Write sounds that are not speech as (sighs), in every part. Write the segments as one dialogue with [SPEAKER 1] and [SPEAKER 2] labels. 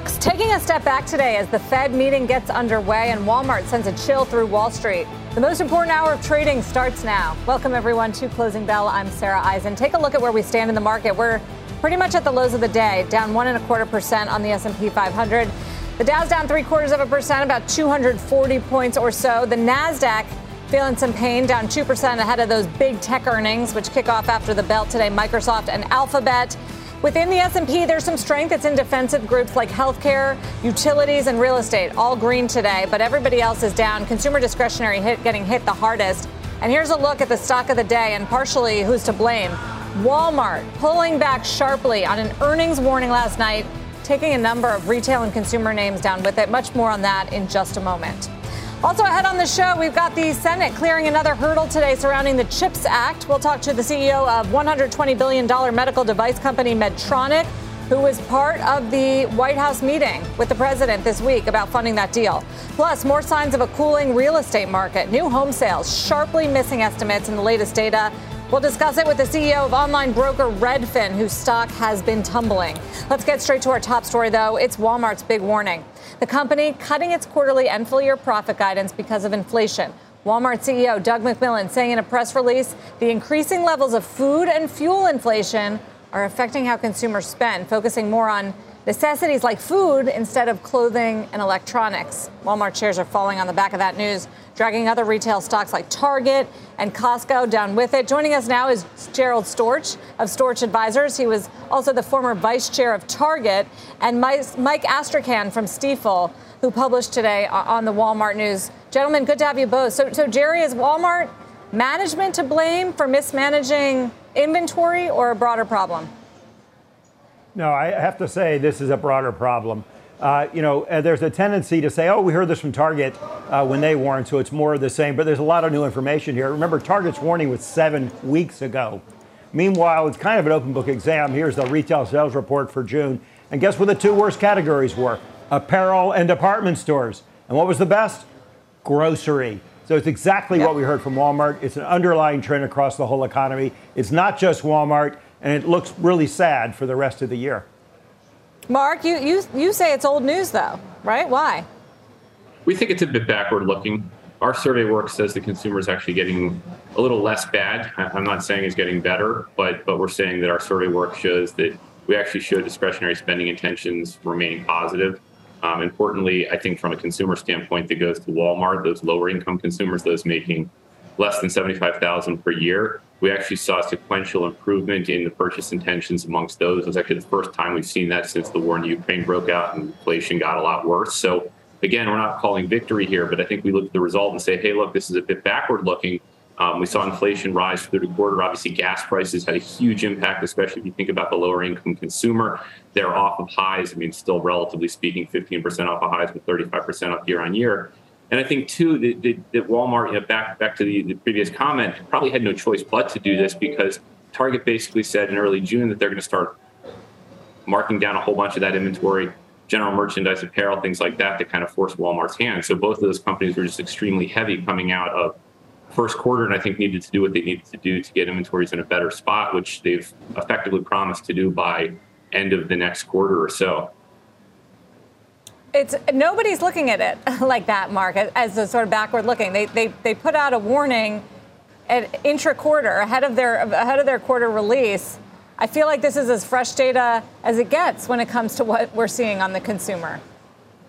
[SPEAKER 1] Stocks taking a step back today as the Fed meeting gets underway and Walmart sends a chill through Wall Street. The most important hour of trading starts now. Welcome everyone to Closing Bell. I'm Sarah Eisen. Take a look at where we stand in the market. We're pretty much at the lows of the day, down one and a quarter percent on the S&P 500. The Dow's down three quarters of a percent, about 240 points or so. The Nasdaq feeling some pain, down 2% ahead of those big tech earnings, which kick off after the bell today, Microsoft and Alphabet. Within the S&P, there's some strength. It's in defensive groups like healthcare, utilities, and real estate, all green today. But everybody else is down. Consumer discretionary hit getting hit the hardest. And here's a look at the stock of the day and partially who's to blame. Walmart pulling back sharply on an earnings warning last night, taking a number of retail and consumer names down with it. Much more on that in just a moment. Also, ahead on the show, we've got the Senate clearing another hurdle today surrounding the CHIPS Act. We'll talk to the CEO of $120 billion medical device company Medtronic, who was part of the White House meeting with the president this week about funding that deal. Plus, more signs of a cooling real estate market. New home sales sharply missing estimates in the latest data. We'll discuss it with the CEO of online broker Redfin, whose stock has been tumbling. Let's get straight to our top story, though. It's Walmart's big warning. The company cutting its quarterly and full year profit guidance because of inflation. Walmart CEO Doug McMillon saying in a press release the increasing levels of food and fuel inflation are affecting how consumers spend, focusing more on necessities like food instead of clothing and electronics. Walmart shares are falling on the back of that news, dragging other retail stocks like Target and Costco down with it. Joining us now is Gerald Storch of Storch Advisors. He was also the former vice chair of Target, and Mike Astrachan from Stifel, who published today on the Walmart News. Gentlemen, good to have you both. So, so Jerry, is Walmart management to blame for mismanaging inventory or a broader problem?
[SPEAKER 2] No, I have to say this is a broader problem. Uh, you know, uh, there's a tendency to say, oh, we heard this from Target uh, when they warned, so it's more of the same. But there's a lot of new information here. Remember, Target's warning was seven weeks ago. Meanwhile, it's kind of an open book exam. Here's the retail sales report for June. And guess what the two worst categories were? Apparel and department stores. And what was the best? Grocery. So it's exactly yep. what we heard from Walmart. It's an underlying trend across the whole economy. It's not just Walmart and it looks really sad for the rest of the year.
[SPEAKER 1] Mark, you, you, you say it's old news, though, right? Why?
[SPEAKER 3] We think it's a bit backward looking. Our survey work says the consumer is actually getting a little less bad. I'm not saying it's getting better, but, but we're saying that our survey work shows that we actually show discretionary spending intentions remaining positive. Um, importantly, I think from a consumer standpoint that goes to Walmart, those lower income consumers, those making less than 75,000 per year, we actually saw sequential improvement in the purchase intentions amongst those. It was actually the first time we've seen that since the war in Ukraine broke out and inflation got a lot worse. So again, we're not calling victory here, but I think we look at the result and say, hey, look, this is a bit backward looking. Um, we saw inflation rise through the quarter. Obviously, gas prices had a huge impact, especially if you think about the lower income consumer. They're off of highs. I mean, still relatively speaking, 15% off of highs, but 35% up year on year. And I think too that, that, that Walmart, you know, back back to the, the previous comment, probably had no choice but to do this because Target basically said in early June that they're going to start marking down a whole bunch of that inventory, general merchandise, apparel, things like that, to kind of force Walmart's hand. So both of those companies were just extremely heavy coming out of first quarter, and I think needed to do what they needed to do to get inventories in a better spot, which they've effectively promised to do by end of the next quarter or so.
[SPEAKER 1] It's nobody's looking at it (laughs) like that, Mark, as a sort of backward looking. They they they put out a warning at intra quarter ahead of their ahead of their quarter release. I feel like this is as fresh data as it gets when it comes to what we're seeing on the consumer.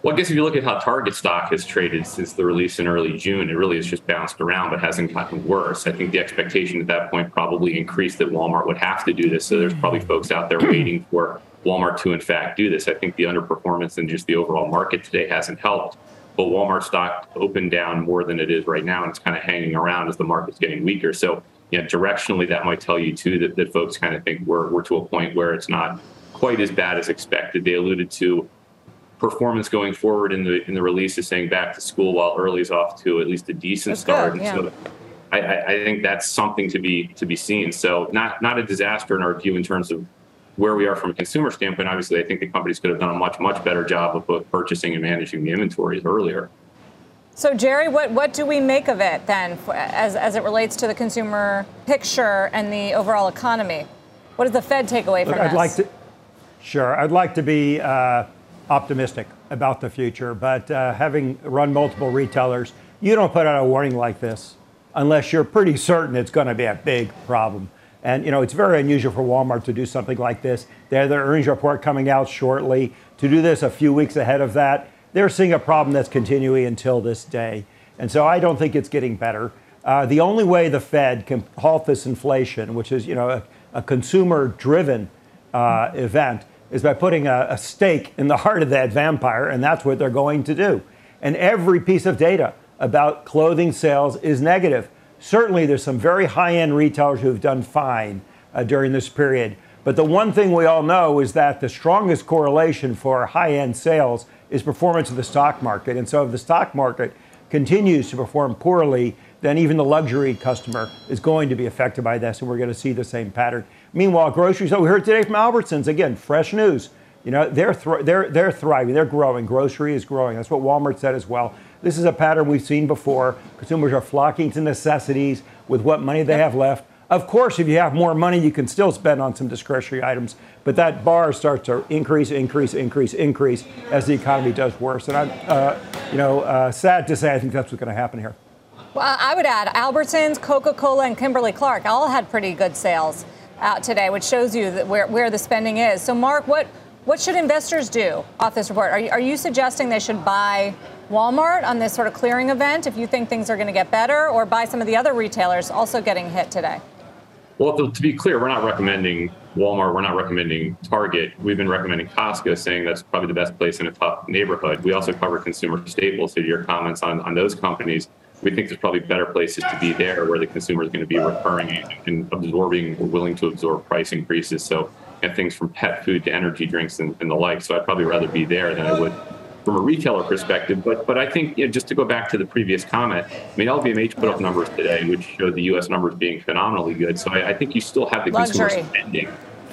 [SPEAKER 3] Well, I guess if you look at how Target stock has traded since the release in early June, it really has just bounced around but hasn't gotten worse. I think the expectation at that point probably increased that Walmart would have to do this. So there's probably folks out there (clears throat) waiting for Walmart to, in fact, do this. I think the underperformance in just the overall market today hasn't helped. But Walmart stock opened down more than it is right now, and it's kind of hanging around as the market's getting weaker. So, yeah, directionally, that might tell you too that, that folks kind of think we're, we're to a point where it's not quite as bad as expected. They alluded to performance going forward in the in the release is saying back to school while early is off to at least a decent
[SPEAKER 1] That's
[SPEAKER 3] start.
[SPEAKER 1] good, yeah.
[SPEAKER 3] So I, I, I think that's something to be to be seen. So not not a disaster in our view in terms of where we are from a consumer standpoint. Obviously, I think the companies could have done a much much better job of both purchasing and managing the inventories earlier.
[SPEAKER 1] So, Jerry, what, what do we make of it then as, as it relates to the consumer picture and the overall economy? What does the Fed take away from
[SPEAKER 2] Look, I'd
[SPEAKER 1] this?
[SPEAKER 2] like to, sure, I'd like to be uh, optimistic about the future, but uh, having run multiple retailers, you don't put out a warning like this unless you're pretty certain it's going to be a big problem. And you know, it's very unusual for Walmart to do something like this. They have their earnings report coming out shortly. To do this a few weeks ahead of that, they're seeing a problem that's continuing until this day. And so I don't think it's getting better. Uh, the only way the Fed can halt this inflation, which is you know a, a consumer-driven uh, event, is by putting a, a stake in the heart of that vampire, and that's what they're going to do. And every piece of data about clothing sales is negative. Certainly, there's some very high-end retailers who have done fine uh, during this period. But the one thing we all know is that the strongest correlation for high-end sales is performance of the stock market. And so if the stock market continues to perform poorly, then even the luxury customer is going to be affected by this, and we're going to see the same pattern. Meanwhile, groceries, oh, we heard today from Albertsons, again, fresh news. You know, they're, thr- they're, they're thriving, they're growing. Grocery is growing. That's what Walmart said as well. This is a pattern we've seen before. Consumers are flocking to necessities with what money they have left. Of course, if you have more money, you can still spend on some discretionary items, but that bar starts to increase, increase, increase, increase as the economy does worse. And I'm, uh, you know, uh, sad to say, I think that's what's going to happen here.
[SPEAKER 1] Well, I would add Albertsons, Coca Cola, and Kimberly Clark all had pretty good sales out today, which shows you where, where the spending is. So, Mark, what, what should investors do off this report? Are you, are you suggesting they should buy Walmart on this sort of clearing event if you think things are going to get better, or buy some of the other retailers also getting hit today?
[SPEAKER 3] Well, to, to be clear, we're not recommending Walmart. We're not recommending Target. We've been recommending Costco, saying that's probably the best place in a tough neighborhood. We also cover consumer staples. So, your comments on, on those companies, we think there's probably better places to be there where the consumer is going to be recurring and absorbing or willing to absorb price increases. So, know, things from pet food to energy drinks and, and the like. So, I'd probably rather be there than I would from a retailer perspective. But but I think you know, just to go back to the previous comment, I mean LVMH put up numbers today which showed the U.S. numbers being phenomenally good. So I, I think you still have the
[SPEAKER 1] Luxury.
[SPEAKER 3] consumer spending.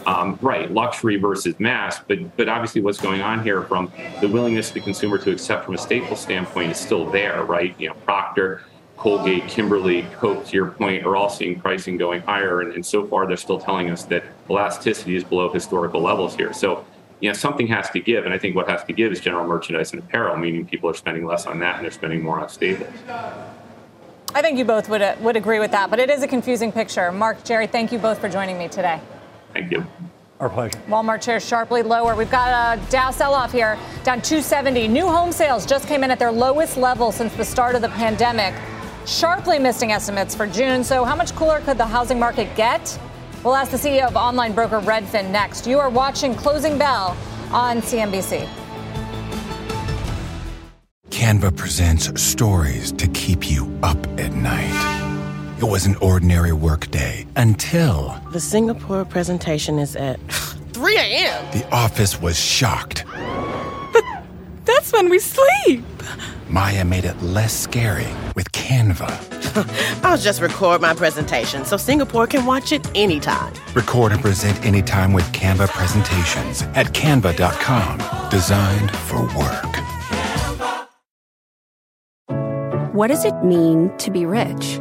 [SPEAKER 3] Um, right, luxury versus mass, but but obviously what's going on here from the willingness of the consumer to accept from a staple standpoint is still there, right? You know, Procter, Colgate, Kimberly, Coke, to your point, are all seeing pricing going higher, and, and so far they're still telling us that elasticity is below historical levels here. So you know, something has to give, and I think what has to give is general merchandise and apparel, meaning people are spending less on that and they're spending more on staples.
[SPEAKER 1] I think you both would, would agree with that, but it is a confusing picture. Mark, Jerry, thank you both for joining me today.
[SPEAKER 3] Thank you.
[SPEAKER 2] Our pleasure.
[SPEAKER 1] Walmart shares sharply lower. We've got a Dow sell-off here, down 270. New home sales just came in at their lowest level since the start of the pandemic, sharply missing estimates for June. So, how much cooler could the housing market get? We'll ask the CEO of online broker Redfin next. You are watching Closing Bell on CNBC.
[SPEAKER 4] Canva presents stories to keep you up at night. It was an ordinary workday until
[SPEAKER 5] The Singapore presentation is at (sighs) 3 a.m.
[SPEAKER 4] the office was shocked.
[SPEAKER 5] That's when we sleep.
[SPEAKER 4] Maya made it less scary with Canva. (laughs)
[SPEAKER 5] I'll just record my presentation so Singapore can watch it anytime.
[SPEAKER 4] Record and present anytime with Canva presentations at canva.com. Designed for work.
[SPEAKER 6] What does it mean to be rich?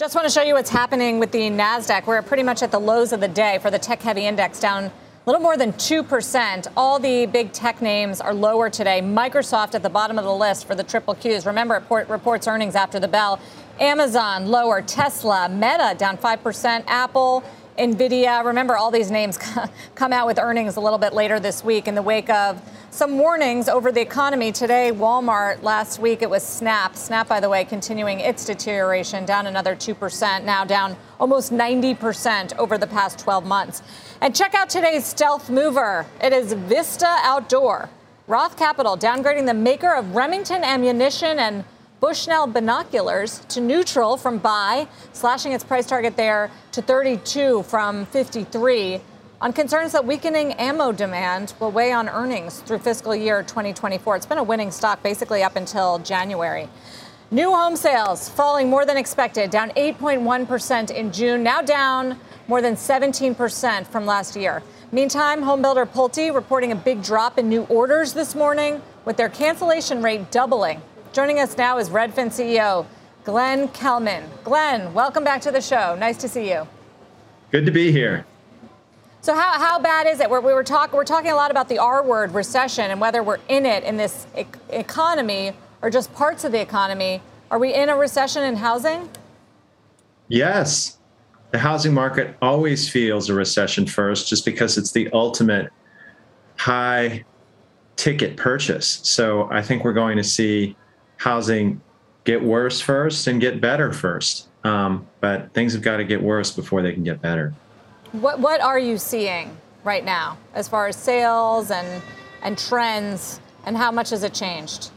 [SPEAKER 1] Just want to show you what's happening with the NASDAQ. We're pretty much at the lows of the day for the tech heavy index, down a little more than 2%. All the big tech names are lower today. Microsoft at the bottom of the list for the triple Qs. Remember, it port- reports earnings after the bell. Amazon lower, Tesla, Meta down 5%, Apple, NVIDIA. Remember, all these names (laughs) come out with earnings a little bit later this week in the wake of some warnings over the economy. Today, Walmart, last week, it was Snap. Snap, by the way, continuing its deterioration, down another 2%, now down almost 90% over the past 12 months. And check out today's stealth mover. It is Vista Outdoor. Roth Capital downgrading the maker of Remington ammunition and Bushnell binoculars to neutral from buy, slashing its price target there to 32 from 53 on concerns that weakening ammo demand will weigh on earnings through fiscal year 2024. It's been a winning stock basically up until January. New home sales falling more than expected, down 8.1% in June, now down more than 17% from last year. Meantime, homebuilder Pulte reporting a big drop in new orders this morning, with their cancellation rate doubling. Joining us now is Redfin CEO Glenn Kelman. Glenn, welcome back to the show. Nice to see you.
[SPEAKER 7] Good to be here.
[SPEAKER 1] So how, how bad is it? We're, we were talk, we're talking a lot about the R word, recession, and whether we're in it in this e- economy or just parts of the economy. Are we in a recession in housing?
[SPEAKER 7] Yes. The housing market always feels a recession first just because it's the ultimate high ticket purchase. So I think we're going to see housing get worse first and get better first. Um, but things have got to get worse before they can get better.
[SPEAKER 1] What what are you seeing right now as far as sales and and trends and how much has it changed?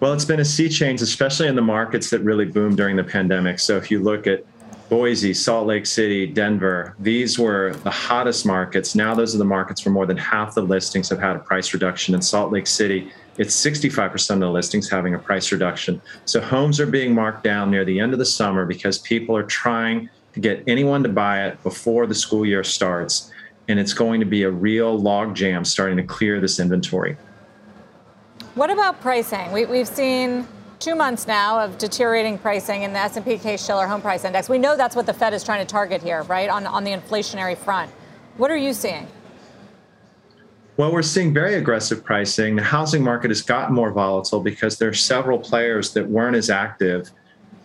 [SPEAKER 7] Well, it's been a sea change, especially in the markets that really boomed during the pandemic. So if you look at Boise, Salt Lake City, Denver, these were the hottest markets. Now those are the markets where more than half the listings have had a price reduction. In Salt Lake City, it's 65% of the listings having a price reduction. So homes are being marked down near the end of the summer because people are trying to get anyone to buy it before the school year starts. And it's going to be a real logjam starting to clear this inventory.
[SPEAKER 1] What about pricing? We, we've seen two months now of deteriorating pricing in the S&P Case-Shiller Home Price Index. We know that's what the Fed is trying to target here, right, on, on the inflationary front. What are you seeing?
[SPEAKER 7] Well, we're seeing very aggressive pricing. The housing market has gotten more volatile because there are several players that weren't as active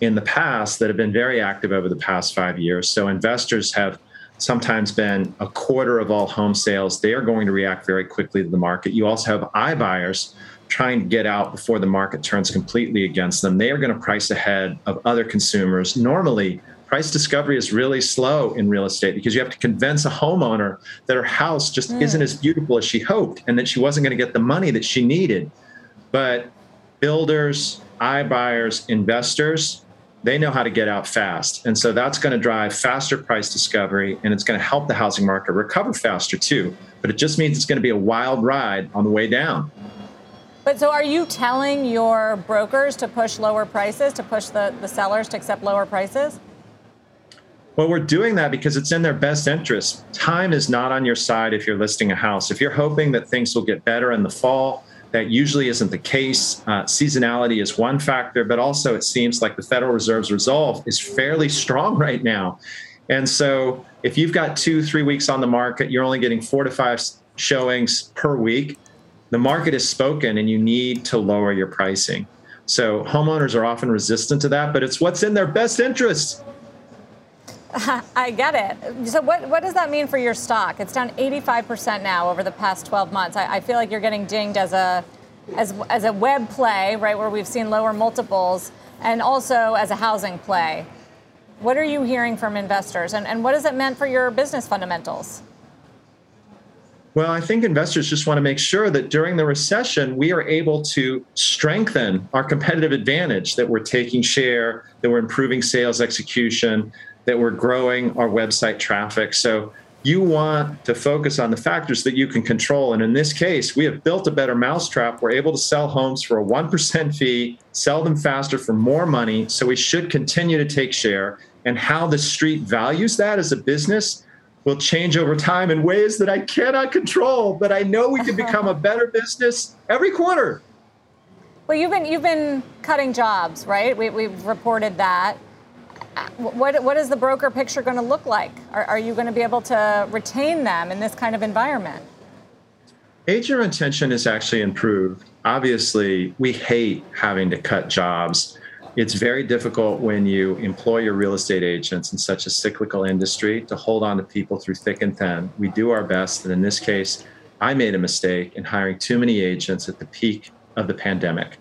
[SPEAKER 7] in the past that have been very active over the past five years. So investors have sometimes been a quarter of all home sales. They are going to react very quickly to the market. You also have iBuyers trying to get out before the market turns completely against them. They are going to price ahead of other consumers. Normally, price discovery is really slow in real estate because you have to convince a homeowner that her house just mm. isn't as beautiful as she hoped and that she wasn't going to get the money that she needed. But builders, iBuyers, investors, they know how to get out fast. And so that's going to drive faster price discovery and it's going to help the housing market recover faster too. But it just means it's going to be a wild ride on the way down.
[SPEAKER 1] But so are you telling your brokers to push lower prices, to push the, the sellers to accept lower prices?
[SPEAKER 7] Well, we're doing that because it's in their best interest. Time is not on your side if you're listing a house. If you're hoping that things will get better in the fall, that usually isn't the case. Uh, seasonality is one factor, but also it seems like the Federal Reserve's resolve is fairly strong (laughs) right now. And so if you've got two, three weeks on the market, you're only getting four to five showings per week. The market has spoken and you need to lower your pricing. So homeowners are often resistant to that, but it's what's in their best interest. (laughs)
[SPEAKER 1] I get it. So, what, what does that mean for your stock? It's down 85% now over the past 12 months. I, I, feel like you're getting dinged as a, as, as a web play, right, where we've seen lower multiples, and also as a housing play. What are you hearing from investors, and, and what has it meant for your business fundamentals?
[SPEAKER 7] Well, I think investors just want to make sure that during the recession, we are able to strengthen our competitive advantage, that we're taking share, that we're improving sales execution, that we're growing our website traffic. So you want to focus on the factors that you can control. And in this case, we have built a better mousetrap. We're able to sell homes for a 1% fee, sell them faster for more money. So we should continue to take share. And how the street values that as a business will change over time in ways that I cannot control. But I know we can become a better business every quarter.
[SPEAKER 1] Well, you've been, you've been cutting jobs, right? We, we've reported that what, what is the broker picture going to look like? Are, are you going to be able to retain them in this kind of environment?
[SPEAKER 7] Agent retention is actually improved. Obviously, we hate having to cut jobs. it's very difficult when you employ your real estate agents in such a cyclical industry to hold on to people through thick and thin. We do our best. And in this case, I made a mistake in hiring too many agents at the peak of the pandemic.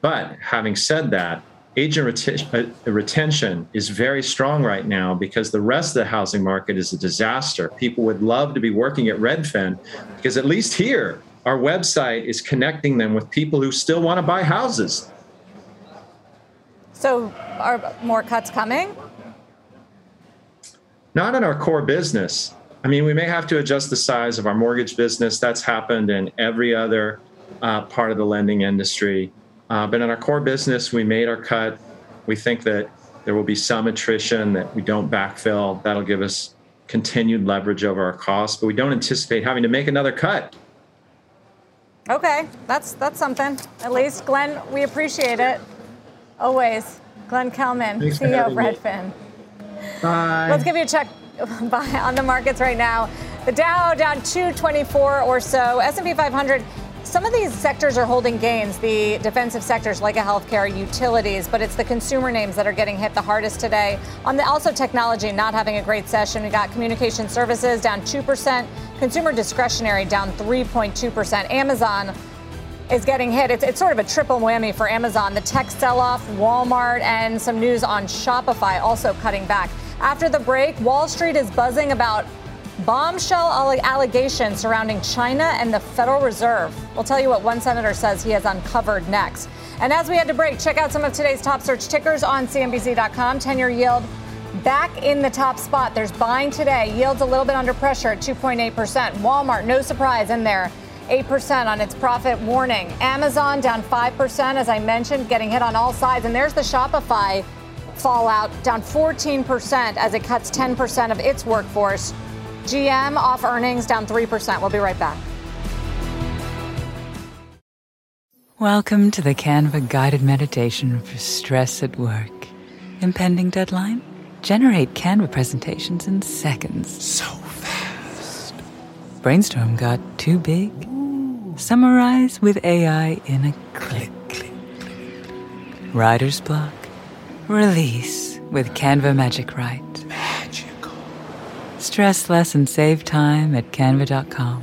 [SPEAKER 7] But having said that, agent reti- uh, retention is very strong right now because the rest of the housing market is a disaster. People would love to be working at Redfin because at least here, our website is connecting them with people who still want to buy houses.
[SPEAKER 1] So, are more cuts coming?
[SPEAKER 7] Not in our core business. I mean, we may have to adjust the size of our mortgage business. That's happened in every other uh, part of the lending industry. Uh, but in our core business, we made our cut. We think that there will be some attrition that we don't backfill. That'll give us continued leverage over our costs, but we don't anticipate having to make another cut.
[SPEAKER 1] Okay, that's that's something. At least, Glenn, we appreciate it. Always, Glenn Kelman,
[SPEAKER 7] Thanks
[SPEAKER 1] CEO of Redfin.
[SPEAKER 7] Bye.
[SPEAKER 1] Let's give you a check (laughs) on the markets right now. The Dow down 224 or so. S&P 500 some of these sectors are holding gains, the defensive sectors like a healthcare, utilities, but it's the consumer names that are getting hit the hardest today. On the also technology not having a great session. We got communication services down 2%, consumer discretionary down 3.2%. Amazon is getting hit. It's, it's sort of a triple whammy for Amazon. The tech sell off, Walmart, and some news on Shopify also cutting back. After the break, Wall Street is buzzing about bombshell allegations surrounding China and the Federal Reserve. We'll tell you what one senator says he has uncovered next. And as we head to break, check out some of today's top search tickers on CNBC.com. 10 year yield back in the top spot. There's buying today. Yields a little bit under pressure at 2.8%. Walmart, no surprise in there. 8% on its profit warning. Amazon down 5%, as I mentioned, getting hit on all sides. And there's the Shopify fallout, down 14% as it cuts 10% of its workforce. GM off earnings down 3%. We'll be right back.
[SPEAKER 8] Welcome to the Canva guided meditation for stress at work. Impending deadline? Generate Canva presentations in seconds.
[SPEAKER 4] So fast.
[SPEAKER 8] Brainstorm got too big? Ooh. Summarize with AI in a click. click, click. Writer's block? Release with Canva Magic Write. Stress less and save time at canva.com.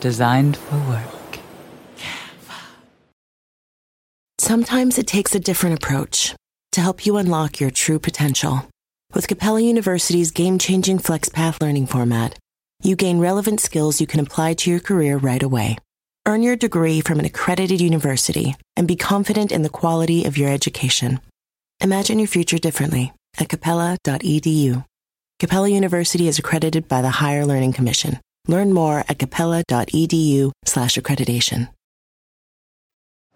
[SPEAKER 8] Designed for work.
[SPEAKER 9] Sometimes it takes a different approach to help you unlock your true potential. With Capella University's game changing FlexPath learning format, you gain relevant skills you can apply to your career right away. Earn your degree from an accredited university and be confident in the quality of your education. Imagine your future differently at capella.edu. Capella University is accredited by the Higher Learning Commission. Learn more at capella.edu slash accreditation.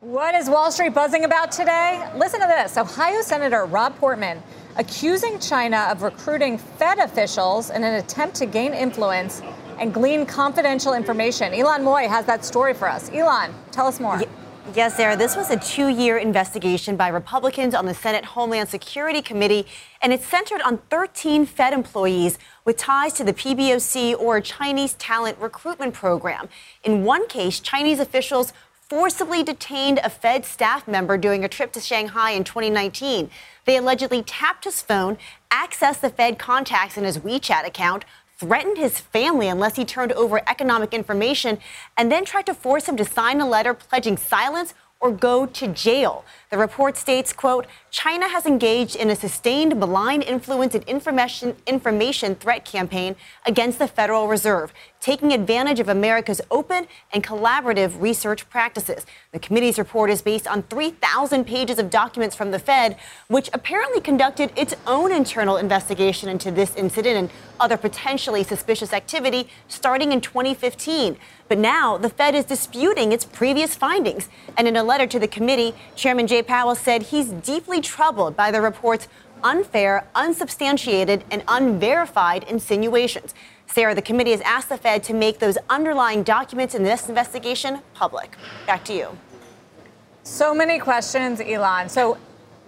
[SPEAKER 1] What is Wall Street buzzing about today? Listen to this. Ohio Senator Rob Portman accusing China of recruiting Fed officials in an attempt to gain influence and glean confidential information. Ylan Mui has that story for us. Elon, tell us more.
[SPEAKER 10] Yes, Sarah, this was a two year investigation by Republicans on the Senate Homeland Security Committee, and it's centered on 13 Fed employees with ties to the PBOC or Chinese talent recruitment program. In one case, Chinese officials forcibly detained a Fed staff member during a trip to Shanghai in 2019. They allegedly tapped his phone, accessed the Fed contacts in his WeChat account, threatened his family unless he turned over economic information, and then tried to force him to sign a letter pledging silence or go to jail. The report states, quote, China has engaged in a sustained malign influence and information, information threat campaign against the Federal Reserve, taking advantage of America's open and collaborative research practices. The committee's report is based on 3,000 pages of documents from the Fed, which apparently conducted its own internal investigation into this incident and other potentially suspicious activity starting in 2015. But now the Fed is disputing its previous findings. And in a letter to the committee, Chairman Jay Powell said he's deeply troubled by the report's unfair, unsubstantiated, and unverified insinuations. Sarah, the committee has asked the Fed to make those underlying documents in this investigation public. Back to you.
[SPEAKER 1] So many questions, Ylan. So,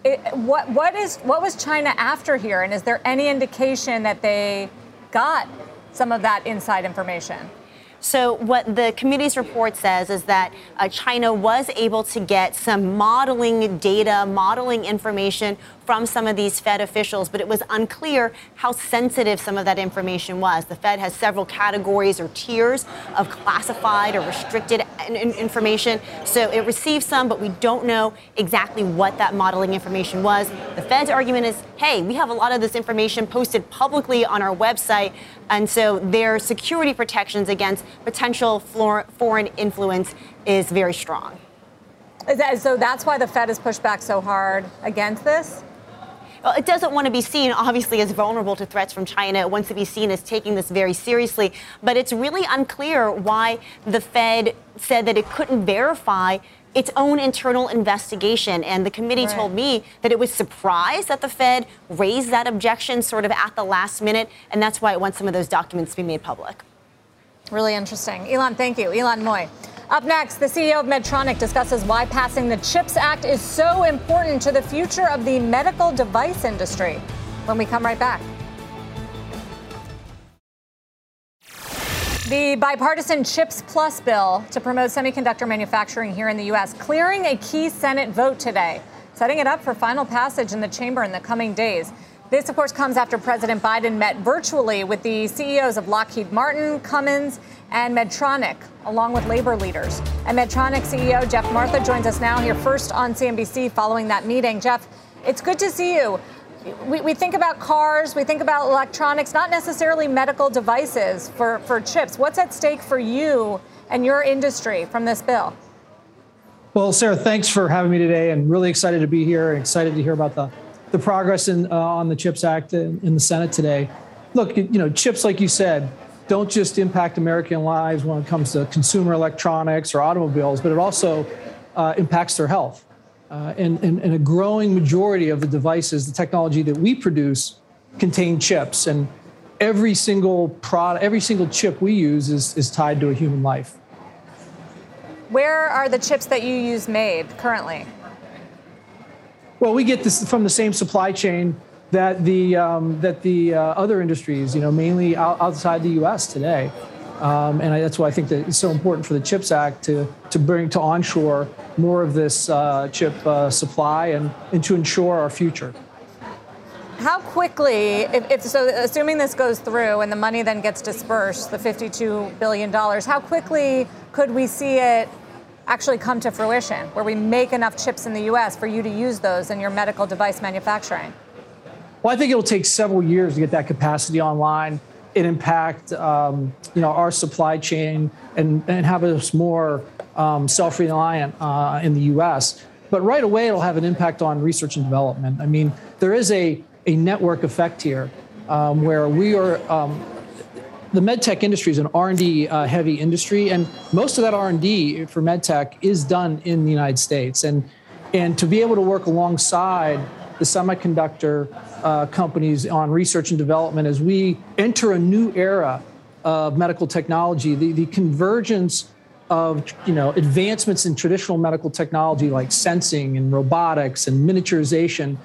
[SPEAKER 1] it, what what is what was China after here, and is there any indication that they got some of that inside information?
[SPEAKER 10] So, what the committee's report says is that uh, China was able to get some modeling data, modeling information from some of these Fed officials, but it was unclear how sensitive some of that information was. The Fed has several categories or tiers of classified or restricted information. So, it received some, but we don't know exactly what that modeling information was. The Fed's argument is hey, we have a lot of this information posted publicly on our website, and so their security protections against potential foreign influence is very strong.
[SPEAKER 1] So that's why the Fed has pushed back so hard against this?
[SPEAKER 10] It doesn't want to be seen, obviously, as vulnerable to threats from China. It wants to be seen as taking this very seriously. But it's really unclear why the Fed said that it couldn't verify its own internal investigation. And the committee right. told me that it was surprised that the Fed raised that objection sort of at the last minute. And that's why it wants some of those documents to be made public.
[SPEAKER 1] Really interesting. Ylan, thank you. Ylan Mui. Up next, the CEO of Medtronic discusses why passing the CHIPS Act is so important to the future of the medical device industry. When we come right back. The bipartisan CHIPS Plus bill to promote semiconductor manufacturing here in the U.S. clearing a key Senate vote today, setting it up for final passage in the chamber in the coming days. This, of course, comes after President Biden met virtually with the CEOs of Lockheed Martin, Cummins, and Medtronic, along with labor leaders. And Medtronic CEO Geoff Martha joins us now here first on CNBC following that meeting. Geoff, it's good to see you. We, we think about cars, we think about electronics, not necessarily medical devices for, for chips. What's at stake for you and your industry from this bill?
[SPEAKER 11] Well, Sarah, thanks for having me today and really excited to be here and excited to hear about the the progress in, uh, on the CHIPS Act in, in, the Senate today. Look, you know, chips, like you said, don't just impact American lives when it comes to consumer electronics or automobiles, but it also uh, impacts their health. Uh, and, and, and, a growing majority of the devices, the technology that we produce, contain chips. And every single product, every single chip we use is, is tied to a human life.
[SPEAKER 1] Where are the chips that you use made currently?
[SPEAKER 11] Well, we get this from the same supply chain that the um, that the uh, other industries, you know, mainly out, outside the U.S. today, um, and I, that's why I think that it's so important for the CHIPS Act to to bring to onshore more of this uh, chip uh, supply and, and to ensure our future.
[SPEAKER 1] How quickly, if, if, so, assuming this goes through and the money then gets dispersed, the $52 billion, how quickly could we see it actually come to fruition, where we make enough chips in the US for you to use those in your medical device manufacturing?
[SPEAKER 11] Well, I think it'll take several years to get that capacity online and impact um, you know our supply chain and, and have us more um, self-reliant uh, in the U.S. But right away, it'll have an impact on research and development. I mean, there is a, a network effect here um, where we are um, the medtech industry is an R&D uh, heavy industry, and most of that R&D for medtech is done in the United States. And and to be able to work alongside the semiconductor uh, companies on research and development as we enter a new era of medical technology, the, the convergence of you know advancements in traditional medical technology like sensing and robotics and miniaturization,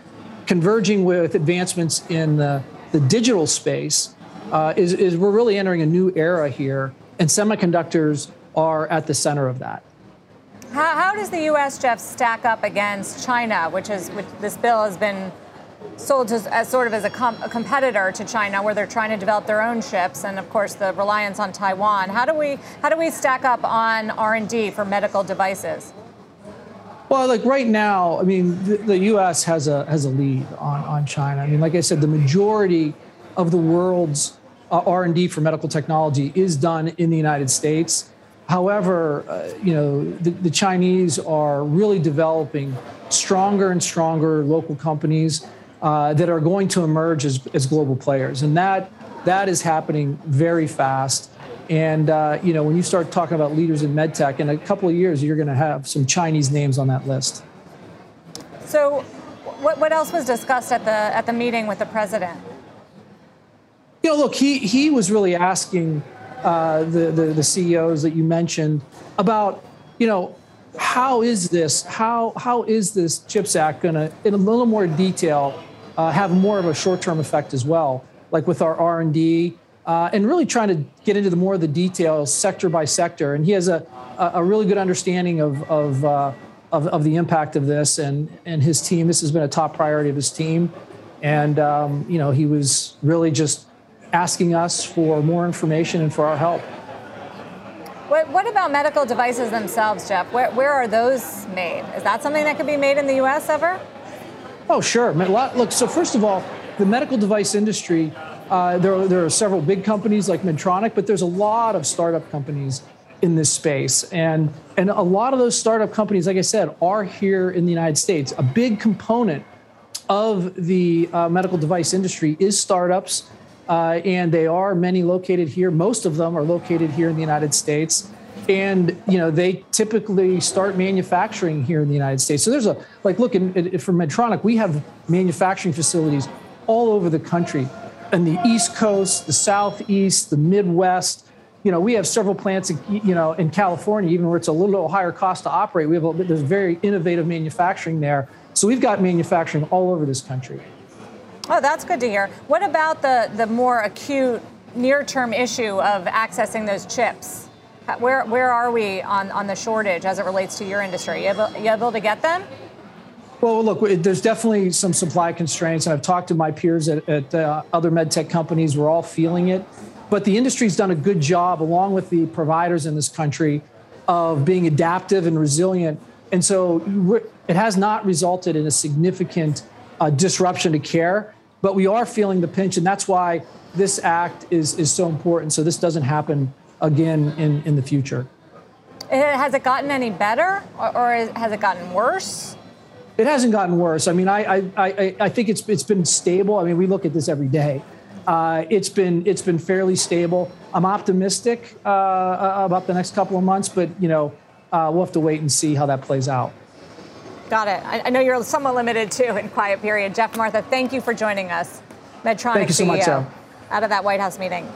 [SPEAKER 11] converging with advancements in the, the digital space uh, is, is we're really entering a new era here, and semiconductors are at the center of that.
[SPEAKER 1] How, how does the U.S. Geoff stack up against China, which is which this bill has been sold to, as sort of as a, com- a, competitor to China, where they're trying to develop their own chips, and of course the reliance on Taiwan. How do we how do we stack up on R and D for medical devices?
[SPEAKER 11] Well, like right now, I mean, the, the, U.S. has a has a lead on on China. I mean, like I said, the majority of the world's uh, R&D for medical technology is done in the United States. However, uh, you know, the, the, Chinese are really developing stronger and stronger local companies uh, that are going to emerge as, as global players. And that, that is happening very fast. And, uh, you know, when you start talking about leaders in medtech, in a couple of years, you're going to have some Chinese names on that list.
[SPEAKER 1] So what, what else was discussed at the, at the meeting with the president?
[SPEAKER 11] You know, look, he he was really asking uh, the, the the CEOs that you mentioned about, you know, how is this how how is this Chips Act going to, in a little more detail, uh, have more of a short term effect as well, like with our R and D. uh, and really trying to get into the more of the details sector by sector. And he has a, a really good understanding of, of, uh, of, of, the impact of this and, and his team. This has been a top priority of his team. And, um, you know, he was really just asking us for more information and for our help.
[SPEAKER 1] What, what about medical devices themselves, Geoff? Where, where are those made? Is that something that could be made in the U.S. ever?
[SPEAKER 11] Oh, sure. Look, so first of all, the medical device industry, uh, there, are, there are several big companies like Medtronic, but there's a lot of startup companies in this space. And, and a lot of those startup companies, like I said, are here in the United States. A big component of the uh, medical device industry is startups uh, and they are many located here. Most of them are located here in the United States, and you know they typically start manufacturing here in the United States. So there's a like look in, in, for Medtronic, we have manufacturing facilities all over the country, in the East Coast, the Southeast, the Midwest. You know, we have several plants, you know, in California, even where it's a little higher cost to operate. We have a, there's very innovative manufacturing there. So we've got manufacturing all over this country.
[SPEAKER 1] Oh, that's good to hear. What about the, the more acute near term issue of accessing those chips? Where, where are we on, on the shortage as it relates to your industry? You able, you able to get them?
[SPEAKER 11] Well, look, there's definitely some supply constraints, and I've talked to my peers at, at uh, other med tech companies. We're all feeling it. But the industry's done a good job, along with the providers in this country, of being adaptive and resilient. And so it has not resulted in a significant uh, disruption to care but we are feeling the pinch, and that's why this act is is so important. So this doesn't happen again in in the future.
[SPEAKER 1] Has it gotten any better, or, or has it gotten worse?
[SPEAKER 11] It hasn't gotten worse. I mean, I, I, I, I think it's it's been stable. I mean, we look at this every day. Uh, it's been it's been fairly stable. I'm optimistic uh, about the next couple of months, but you know, uh, we'll have to wait and see how that plays out.
[SPEAKER 1] Got it. I, I know you're somewhat limited too in quiet period. Geoff Martha, thank you for joining us. Medtronic
[SPEAKER 11] thank you so
[SPEAKER 1] CEO.
[SPEAKER 11] Much.
[SPEAKER 1] Out of that White House meeting.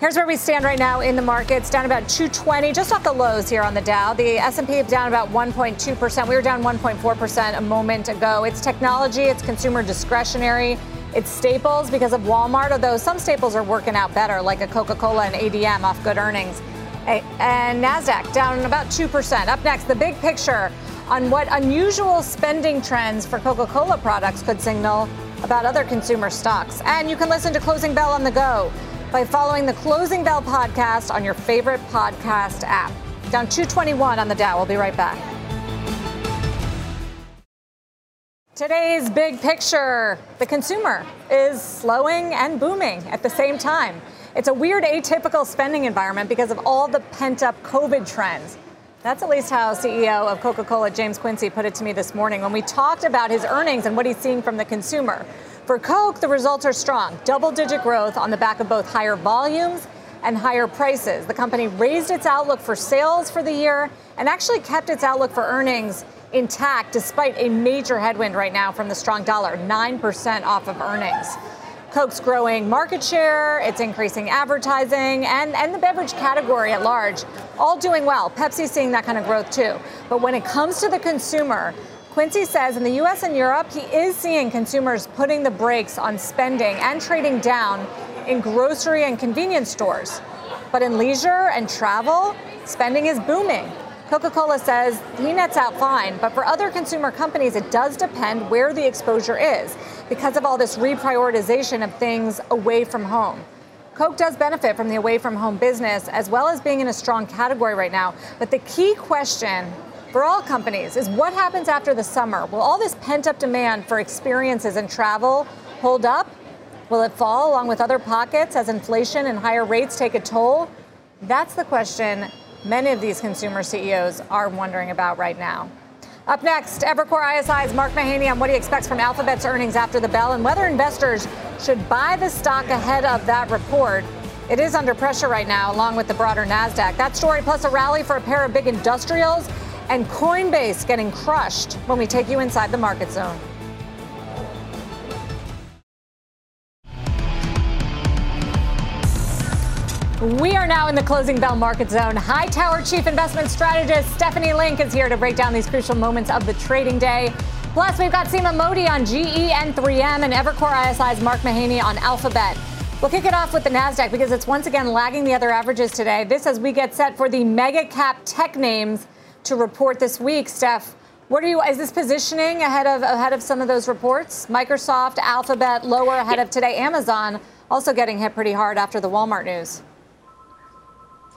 [SPEAKER 1] Here's where we stand right now in the markets, down about 220, just off the lows here on the Dow. The S&P is down about 1.2%. We were down 1.4% a moment ago. It's technology, it's consumer discretionary, it's staples because of Walmart, although some staples are working out better, like a Coca-Cola and ADM off good earnings. And Nasdaq down about 2%. Up next, the big picture on what unusual spending trends for Coca Cola products could signal about other consumer stocks. And you can listen to Closing Bell on the go by following the Closing Bell podcast on your favorite podcast app. Down 221 on the Dow. We'll be right back. Today's big picture the consumer is slowing and booming at the same time. It's a weird, atypical spending environment because of all the pent up COVID trends. That's at least how CEO of Coca Cola, James Quincey, put it to me this morning when we talked about his earnings and what he's seeing from the consumer. For Coke, the results are strong double digit growth on the back of both higher volumes and higher prices. The company raised its outlook for sales for the year and actually kept its outlook for earnings intact despite a major headwind right now from the strong dollar, 9% off of earnings. Coke's growing market share, it's increasing advertising, and, and the beverage category at large, all doing well. Pepsi's seeing that kind of growth too. But when it comes to the consumer, Quincey says in the US and Europe, he is seeing consumers putting the brakes on spending and trading down in grocery and convenience stores. But in leisure and travel, spending is booming. Coca Cola says he nets out fine, but for other consumer companies, it does depend where the exposure is because of all this reprioritization of things away from home. Coke does benefit from the away from home business as well as being in a strong category right now. But the key question for all companies is what happens after the summer? Will all this pent up demand for experiences and travel hold up? Will it fall along with other pockets as inflation and higher rates take a toll? That's the question many of these consumer CEOs are wondering about right now. Up next, Evercore ISI's Mark Mahaney on what he expects from Alphabet's earnings after the bell and whether investors should buy the stock ahead of that report. It is under pressure right now, along with the broader NASDAQ. That story plus a rally for a pair of big industrials and Coinbase getting crushed when we take you inside the market zone. We are now in the closing bell market zone. Hightower Chief Investment Strategist Stephanie Link is here to break down these crucial moments of the trading day. Plus, we've got Seema Modi on GE and 3M and Evercore ISI's Mark Mahaney on Alphabet. We'll kick it off with the NASDAQ because it's once again lagging the other averages today. This as we get set for the mega cap tech names to report this week. Steph, what are you, is this positioning ahead of, ahead of some of those reports? Microsoft, Alphabet, lower ahead of today. Amazon also getting hit pretty hard after the Walmart news.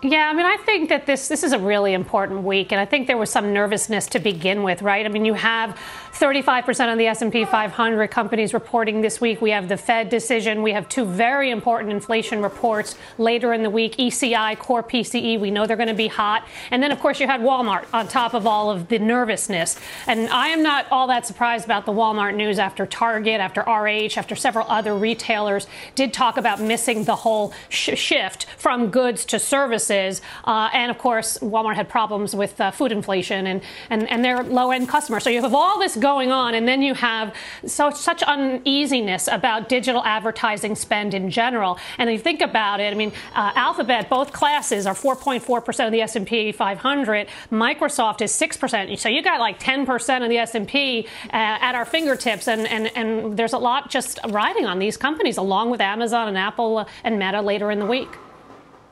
[SPEAKER 12] Yeah, I mean, I think that this this is a really important week, and I think there was some nervousness to begin with, right? I mean, you have 35% of the S&P 500 companies reporting this week. We have the Fed decision. We have two very important inflation reports later in the week: ECI, core PCE. We know they're going to be hot, and then of course you had Walmart on top of all of the nervousness. And I am not all that surprised about the Walmart news after Target, after RH, after several other retailers did talk about missing the whole sh- shift from goods to services services. Uh, and of course, Walmart had problems with uh, food inflation and, and, and their low end customers. So you have all this going on, and then you have so such uneasiness about digital advertising spend in general. And if you think about it, I mean, uh, Alphabet, both classes are 4.4% of the S&P 500. Microsoft is 6%. So you got like 10% of the S&P uh, at our fingertips, and, and, and there's a lot just riding on these companies, along with Amazon and Apple and Meta later in the week.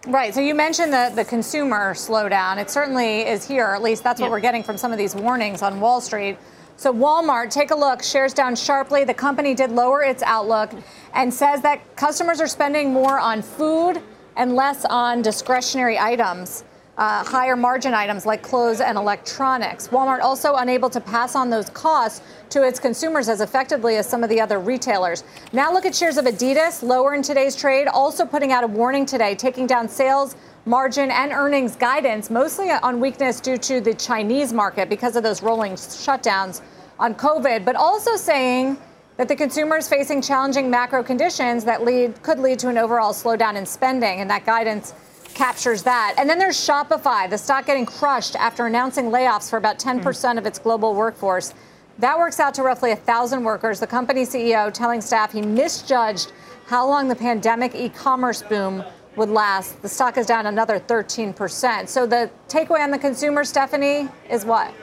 [SPEAKER 1] Right. So you mentioned the, the consumer slowdown. It certainly is here. At least that's what we're getting from some of these warnings on Wall Street. So Walmart, take a look, shares down sharply. The company did lower its outlook and says that customers are spending more on food and less on discretionary items uh, higher margin items like clothes and electronics. Walmart also unable to pass on those costs to its consumers as effectively as some of the other retailers. Now look at shares of Adidas, lower in today's trade, also putting out a warning today, taking down sales margin and earnings guidance, mostly on weakness due to the Chinese market because of those rolling shutdowns on COVID, but also saying that the consumer is facing challenging macro conditions that lead could lead to an overall slowdown in spending, and that guidance captures that. And then there's Shopify, the stock getting crushed after announcing layoffs for about 10% mm. of its global workforce. That works out to roughly 1,000 workers. The company CEO telling staff he misjudged how long the pandemic e commerce boom would last. The stock is down another 13%. So the takeaway on the consumer, Stephanie, is what?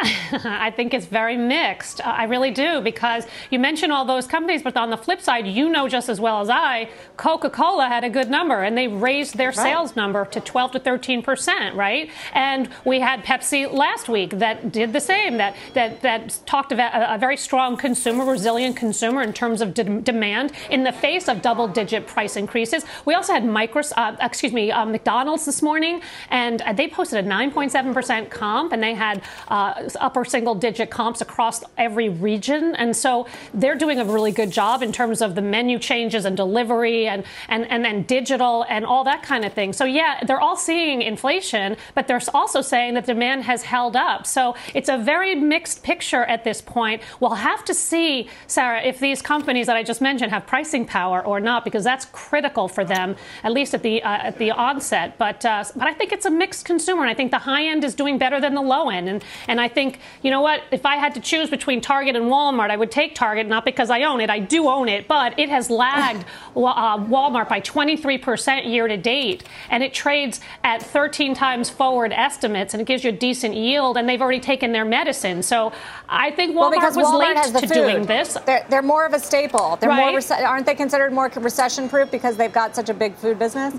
[SPEAKER 1] (laughs)
[SPEAKER 12] I think it's very mixed. I really do because you mentioned all those companies, but on the flip side, you know just as well as I, Coca-Cola had a good number and they raised their right. sales number to 12 to 13 percent, right? And we had Pepsi last week that did the same. That that that talked about a, a very strong consumer, resilient consumer in terms of de- demand in the face of double-digit price increases. We also had Micros, uh, excuse me, uh, McDonald's this morning, and uh, they posted a 9.7 percent comp, and they had uh, upper single digit comps across every region. And so they're doing a really good job in terms of the menu changes and delivery and, and, and then digital and all that kind of thing. So, yeah, they're all seeing inflation, but they're also saying that demand has held up. So it's a very mixed picture at this point. We'll have to see, Sarah, if these companies that I just mentioned have pricing power or not, because that's critical for them, at least at the uh, at the onset. But uh, but I think it's a mixed consumer, and I think the high end is doing better than the low end. And and I think, you know what, if I had to choose between Target and Walmart, I would take Target, not because I own it. I do own it, but it has lagged (laughs) uh, Walmart by 23% year to date. And it trades at 13 times forward estimates, and it gives you a decent yield. And they've already taken their medicine. So I think Walmart
[SPEAKER 1] well, was
[SPEAKER 12] Walmart late to
[SPEAKER 1] food.
[SPEAKER 12] doing this.
[SPEAKER 1] They're, they're, more of a staple. They're
[SPEAKER 12] right?
[SPEAKER 1] more, aren't they considered more recession proof because they've got such a big food business?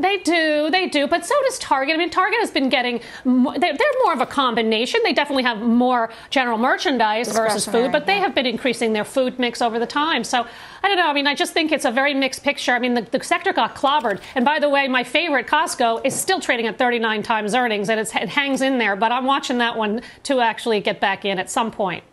[SPEAKER 12] They do, they do, but so does Target. I mean, Target has been getting, they're, more of a combination. They definitely have more general merchandise versus food, but they have been increasing their food mix over the time. So I don't know. I mean, I just think it's a very mixed picture. I mean, the, the sector got clobbered. And by the way, my favorite, Costco, is still trading at 39 times earnings, and it hangs in there. But I'm watching that one to actually get back in at some point.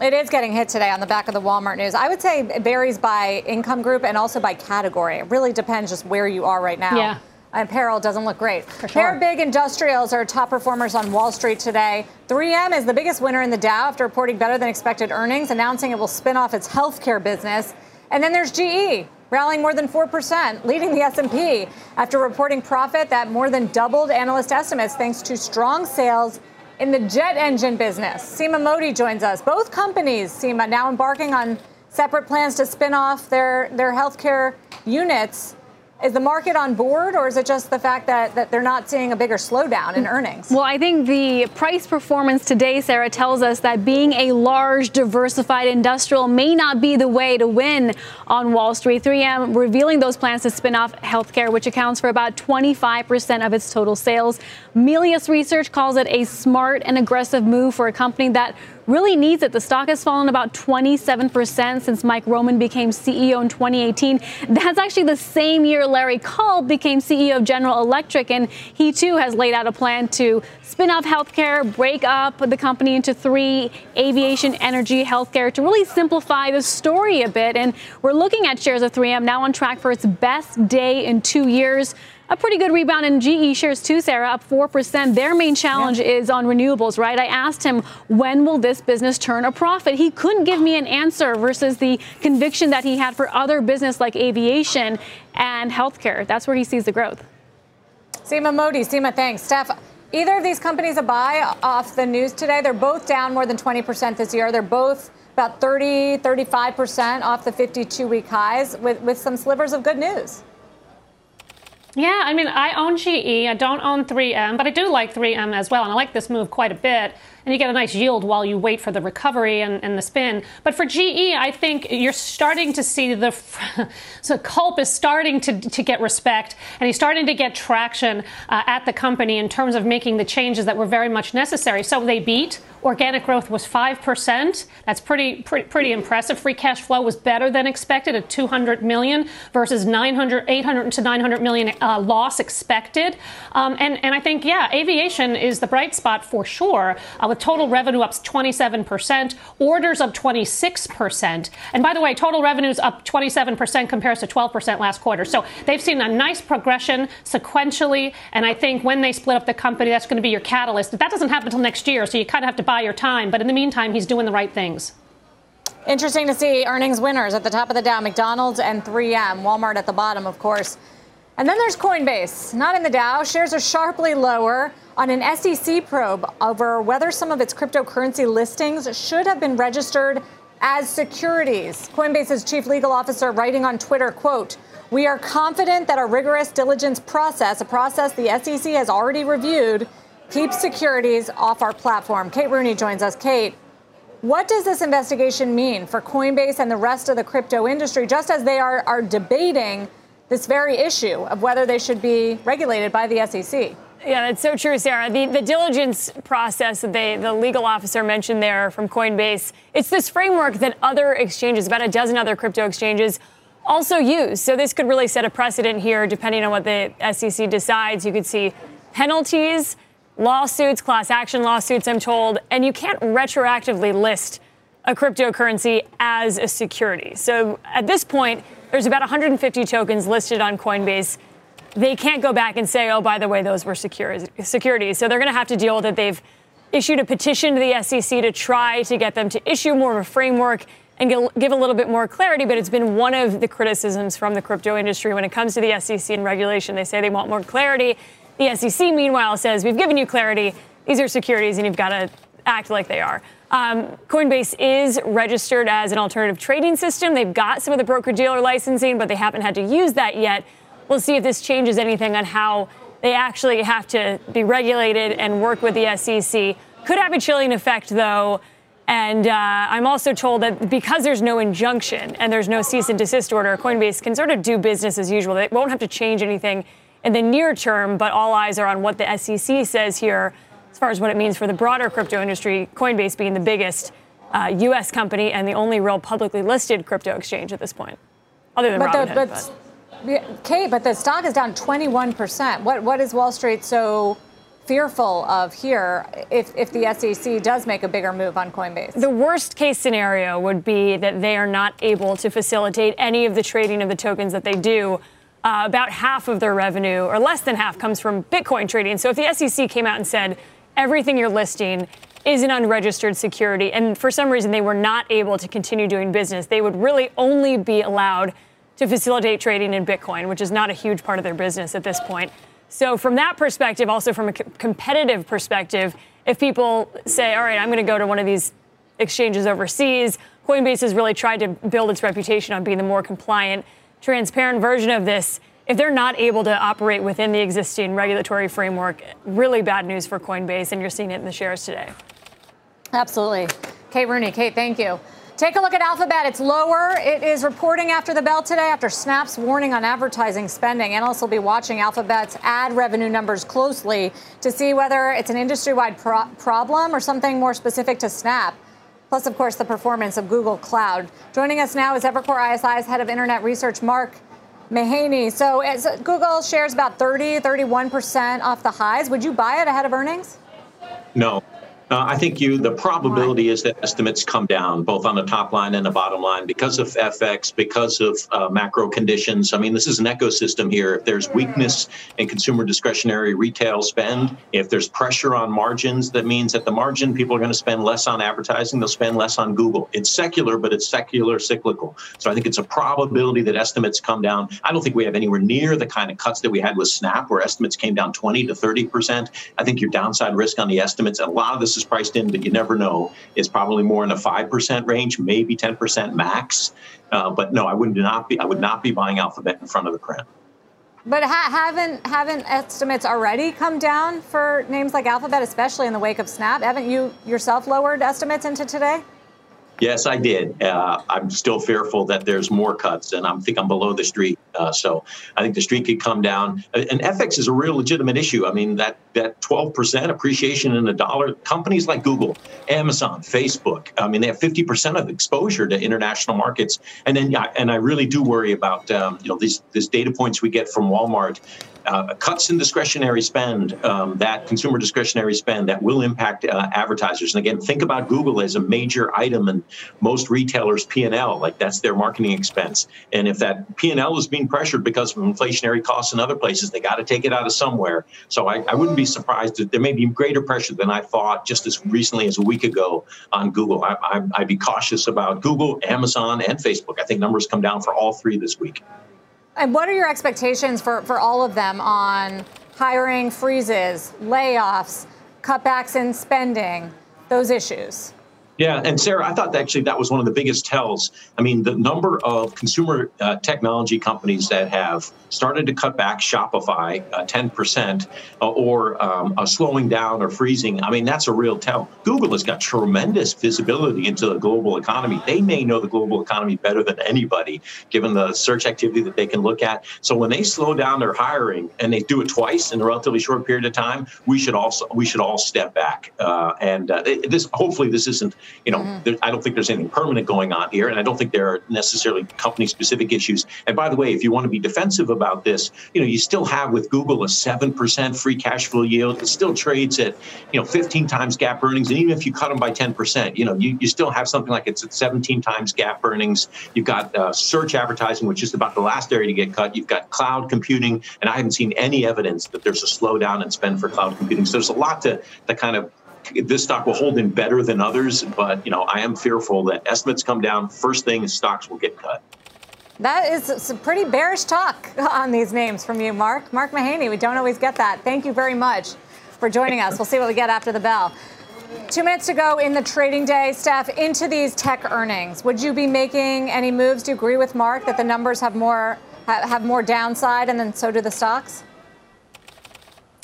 [SPEAKER 1] It is getting hit today on the back of the Walmart news. I would say it varies by income group and also by category. It really depends just where you are right now.
[SPEAKER 12] Yeah.
[SPEAKER 1] Apparel doesn't look great.
[SPEAKER 12] For sure.
[SPEAKER 1] Big industrials are top performers on Wall Street today. 3M is the biggest winner in the Dow after reporting better than expected earnings, announcing it will spin off its healthcare business. And then there's GE, rallying more than 4%, leading the S&P after reporting profit that more than doubled analyst estimates thanks to strong sales in the jet engine business. Seema Modi joins us. Both companies, Seema, now embarking on separate plans to spin off their, their healthcare units. Is the market on board, or is it just the fact that, that they're not seeing a bigger slowdown in earnings?
[SPEAKER 13] Well, I think the price performance today, Sarah, tells us that being a large, diversified industrial may not be the way to win on Wall Street. 3M revealing those plans to spin off healthcare, which accounts for about 25% of its total sales. Melius Research calls it a smart and aggressive move for a company that really needs it. The stock has fallen about 27% since Mike Roman became CEO in 2018. That's actually the same year Larry Culp became CEO of General Electric, and he too has laid out a plan to spin off healthcare, break up the company into three aviation, energy, healthcare to really simplify the story a bit. And we're looking at shares of 3M now on track for its best day in two years. A pretty good rebound in GE shares too, Sarah, up 4%. Their main challenge yeah. is on renewables, right? I asked him, when will this business turn a profit? He couldn't give me an answer versus the conviction that he had for other business like aviation and healthcare. That's where he sees the growth.
[SPEAKER 1] Seema Modi, Seema, thanks. Steph, either of these companies a buy off the news today? They're both down more than 20% this year. They're both about 30, 35% off the 52 week highs with, with some slivers of good news.
[SPEAKER 12] Yeah, I mean, I own GE. I don't own 3M, but I do like 3M as well. And I like this move quite a bit and you get a nice yield while you wait for the recovery and, and the spin. But for GE, I think you're starting to see the (laughs) so Culp is starting to, to get respect, and he's starting to get traction uh, at the company in terms of making the changes that were very much necessary. So they beat. Organic growth was 5%. That's pretty, pretty, pretty impressive. Free cash flow was better than expected at 200 million versus 900, 800 to 900 million uh, loss expected. Um, and, and I think, yeah, aviation is the bright spot for sure. Uh, with total revenue up 27%, orders up 26%. And by the way, total revenues up 27% compares to 12% last quarter. So they've seen a nice progression sequentially. And I think when they split up the company, that's going to be your catalyst. But That doesn't happen until next year, so you kind of have to buy your time. But in the meantime, he's doing the right things.
[SPEAKER 1] Interesting to see earnings winners at the top of the Dow McDonald's and 3M, Walmart at the bottom, of course. And then there's Coinbase, not in the Dow. Shares are sharply lower on an SEC probe over whether some of its cryptocurrency listings should have been registered as securities. Coinbase's chief legal officer writing on Twitter, quote, "We are confident that a rigorous diligence process, a process the SEC has already reviewed, keeps securities off our platform." Kate Rooney joins us. Kate, what does this investigation mean for Coinbase and the rest of the crypto industry just as they are, are debating this very issue of whether they should be regulated by the SEC?
[SPEAKER 14] Yeah, that's so true, Sarah. The, the diligence process that they, the legal officer mentioned there from Coinbase, it's this framework that other exchanges, about a dozen other crypto exchanges, also use. So this could really set a precedent here, depending on what the SEC decides. You could see penalties, lawsuits, class action lawsuits, I'm told, and you can't retroactively list a cryptocurrency as a security. So at this point, there's about 150 tokens listed on Coinbase they can't go back and say, oh, by the way, those were securities. So they're going to have to deal with it. They've issued a petition to the SEC to try to get them to issue more of a framework and give a little bit more clarity. But it's been one of the criticisms from the crypto industry when it comes to the SEC and regulation. They say they want more clarity. The SEC, meanwhile, says, we've given you clarity. These are securities, and you've got to act like they are. Um, Coinbase is registered as an alternative trading system. They've got some of the broker dealer licensing, but they haven't had to use that yet. We'll see if this changes anything on how they actually have to be regulated and work with the SEC. Could have a chilling effect, though. And uh, I'm also told that because there's no injunction and there's no cease and desist order, Coinbase can sort of do business as usual. They won't have to change anything in the near term, but all eyes are on what the SEC says here as far as what it means for the broader crypto industry, Coinbase being the biggest uh, U.S. company and the only real publicly listed crypto exchange at this point, other than
[SPEAKER 1] but
[SPEAKER 14] Robinhood.
[SPEAKER 1] The, but, but Kate, but the stock is down 21%. What, what is Wall Street so fearful of here if, if the SEC does make a bigger move on Coinbase?
[SPEAKER 14] The worst case scenario would be that they are not able to facilitate any of the trading of the tokens that they do. Uh, about half of their revenue, or less than half, comes from Bitcoin trading. So if the SEC came out and said everything you're listing is an unregistered security, and for some reason they were not able to continue doing business, they would really only be allowed to facilitate trading in Bitcoin, which is not a huge part of their business at this point. So, from that perspective, also from a competitive perspective, if people say, all right, I'm going to go to one of these exchanges overseas, Coinbase has really tried to build its reputation on being the more compliant, transparent version of this. if they're not able to operate within the existing regulatory framework, really bad news for Coinbase, and you're seeing it in the shares today.
[SPEAKER 1] Absolutely. Kate Rooney, Kate, thank you. Take a look at Alphabet. It's lower. It is reporting after the bell today after Snap's warning on advertising spending. Analysts will be watching Alphabet's ad revenue numbers closely to see whether it's an industry wide pro- problem or something more specific to Snap. Plus, of course, the performance of Google Cloud. Joining us now is Evercore ISI's head of internet research, Mark Mahaney. So, as Google shares about 30, 31% off the highs. Would you buy it ahead of earnings?
[SPEAKER 15] No. Uh, I think you the probability is that estimates come down both on the top line and the bottom line because of FX, because of uh, macro conditions. I mean, this is an ecosystem here. If there's weakness in consumer discretionary retail spend, if there's pressure on margins, that means at the margin people are going to spend less on advertising. They'll spend less on Google. It's secular, but it's secular cyclical. So I think it's a probability that estimates come down. I don't think we have anywhere near the kind of cuts that we had with Snap, where estimates came down 20 to 30 percent. I think your downside risk on the estimates, a lot of is priced in, but you never know. It's probably more in the five percent range, maybe ten percent max. Uh, but no, I would not be. I would not be buying Alphabet in front of the print.
[SPEAKER 1] But ha- haven't haven't estimates already come down for names like Alphabet, especially in the wake of Snap? Haven't you yourself lowered estimates into today?
[SPEAKER 15] Yes, I did. Uh, I'm still fearful that there's more cuts, and I think I'm below the street. Uh, so I think the street could come down. And FX is a real legitimate issue. I mean, that that 12% appreciation in the dollar. Companies like Google, Amazon, Facebook. I mean, they have 50% of exposure to international markets. And then, yeah, and I really do worry about um, you know these these data points we get from Walmart uh, cuts in discretionary spend, um, that consumer discretionary spend that will impact uh, advertisers. And again, think about Google as a major item in most retailers' P&L, like that's their marketing expense. And if that P&L is being pressured because of inflationary costs in other places, they got to take it out of somewhere. So I, I, wouldn't be surprised that there may be greater pressure than I thought just as recently as a week ago on Google. I, I, I'd be cautious about Google, Amazon, and Facebook. I think numbers come down for all three this week.
[SPEAKER 1] And what are your expectations for, for all of them on hiring freezes, layoffs, cutbacks in spending, those issues?
[SPEAKER 15] Yeah, and Sarah, I thought actually that was one of the biggest tells. I mean, the number of consumer uh, technology companies that have started to cut back Shopify uh, 10% uh, or um, slowing down or freezing, I mean, that's a real tell. Google has got tremendous visibility into the global economy. They may know the global economy better than anybody, given the search activity that they can look at. So when they slow down their hiring and they do it twice in a relatively short period of time, we should also we should all step back. Uh, and uh, this hopefully this isn't you know, mm-hmm. there, I don't think there's anything permanent going on here, and I don't think there are necessarily company-specific issues. And by the way, if you want to be defensive about this, you know, you still have with Google a seven percent free cash flow yield. It still trades at you know 15 times GAAP earnings, and even if you cut them by 10 percent, you know, you, you still have something like it's at 17 times GAAP earnings. You've got uh, search advertising, which is about the last area to get cut. You've got cloud computing, and I haven't seen any evidence that there's a slowdown in spend for cloud computing. So there's a lot to, to kind of this stock will hold in better than others, but you know I am fearful that estimates come down. First thing stocks will get cut.
[SPEAKER 1] That is some pretty bearish talk (laughs) on these names from you, Mark. Mark Mahaney. We don't always get that. Thank you very much for joining us. We'll see what we get after the bell. Two minutes to go in the trading day, Steph. Into these tech earnings, would you be making any moves? Do you agree with Mark that the numbers have more have more downside, and then so do the stocks?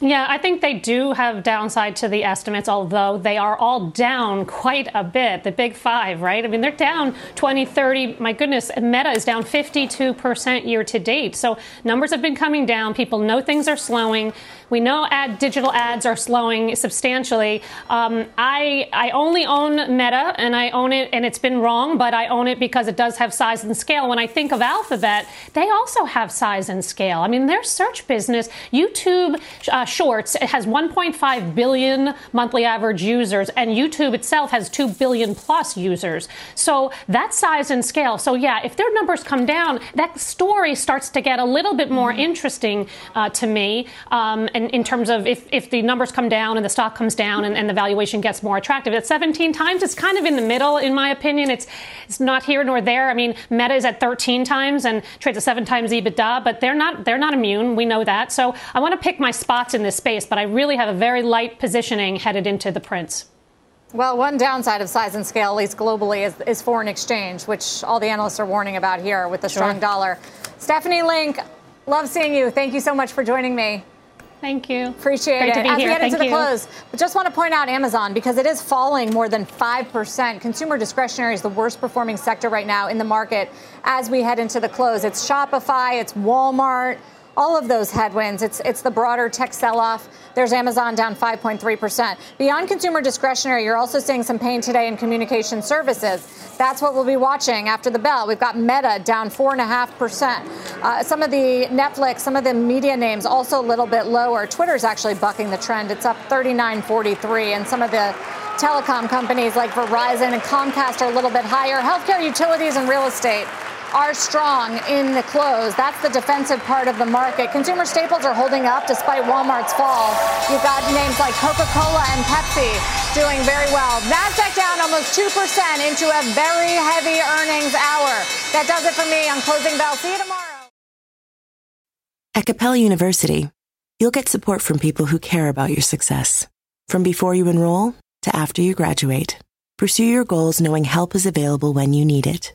[SPEAKER 12] Yeah, I think they do have downside to the estimates, although they are all down quite a bit. The big five, right? I mean, they're down 20, 30. My goodness, Meta is down 52% year to date. So numbers have been coming down. People know things are slowing. We know ad digital ads are slowing substantially. Um, I I only own Meta, and I own it, and it's been wrong, but I own it because it does have size and scale. When I think of Alphabet, they also have size and scale. I mean, their search business, YouTube uh, Shorts, it has 1.5 billion monthly average users, and YouTube itself has 2 billion plus users. So that size and scale. So yeah, if their numbers come down, that story starts to get a little bit more mm-hmm. interesting uh, to me. Um, in, in terms of if, if the numbers come down and the stock comes down and, and the valuation gets more attractive. At 17 times, it's kind of in the middle, in my opinion. It's it's not here nor there. I mean, Meta is at 13 times and trades at seven times EBITDA, but they're not they're not immune. We know that. So I want to pick my spots in this space, but I really have a very light positioning headed into the prints.
[SPEAKER 1] Well, one downside of size and scale, at least globally, is, is foreign exchange, which all the analysts are warning about here with the strong dollar. Stephanie Link, Love seeing you. Thank you so much for joining me.
[SPEAKER 12] Thank you.
[SPEAKER 1] Appreciate
[SPEAKER 12] Great
[SPEAKER 1] it.
[SPEAKER 12] to be
[SPEAKER 1] As
[SPEAKER 12] here.
[SPEAKER 1] we get
[SPEAKER 12] Thank
[SPEAKER 1] into the
[SPEAKER 12] you.
[SPEAKER 1] close, but just want to point out Amazon because it is falling more than 5%. Consumer discretionary is the worst performing sector right now in the market as we head into the close. It's Shopify, it's Walmart, all of those headwinds. It's it's the broader tech sell-off. There's Amazon down 5.3%. Beyond consumer discretionary, you're also seeing some pain today in communication services. That's what we'll be watching after the bell. We've got Meta down 4.5%. Uh, some of the Netflix, some of the media names also a little bit lower. Twitter's actually bucking the trend. It's up 39.43. And some of the telecom companies like Verizon and Comcast are a little bit higher. Healthcare, utilities, and real estate are strong in the close. That's the defensive part of the market. Consumer staples are holding up despite Walmart's fall. You've got names like Coca-Cola and Pepsi doing very well. Nasdaq down almost 2% into a very heavy earnings hour. That does it for me on Closing Bell. See you tomorrow.
[SPEAKER 9] At Capella University, you'll get support from people who care about your success. From before you enroll to after you graduate, pursue your goals knowing help is available when you need it.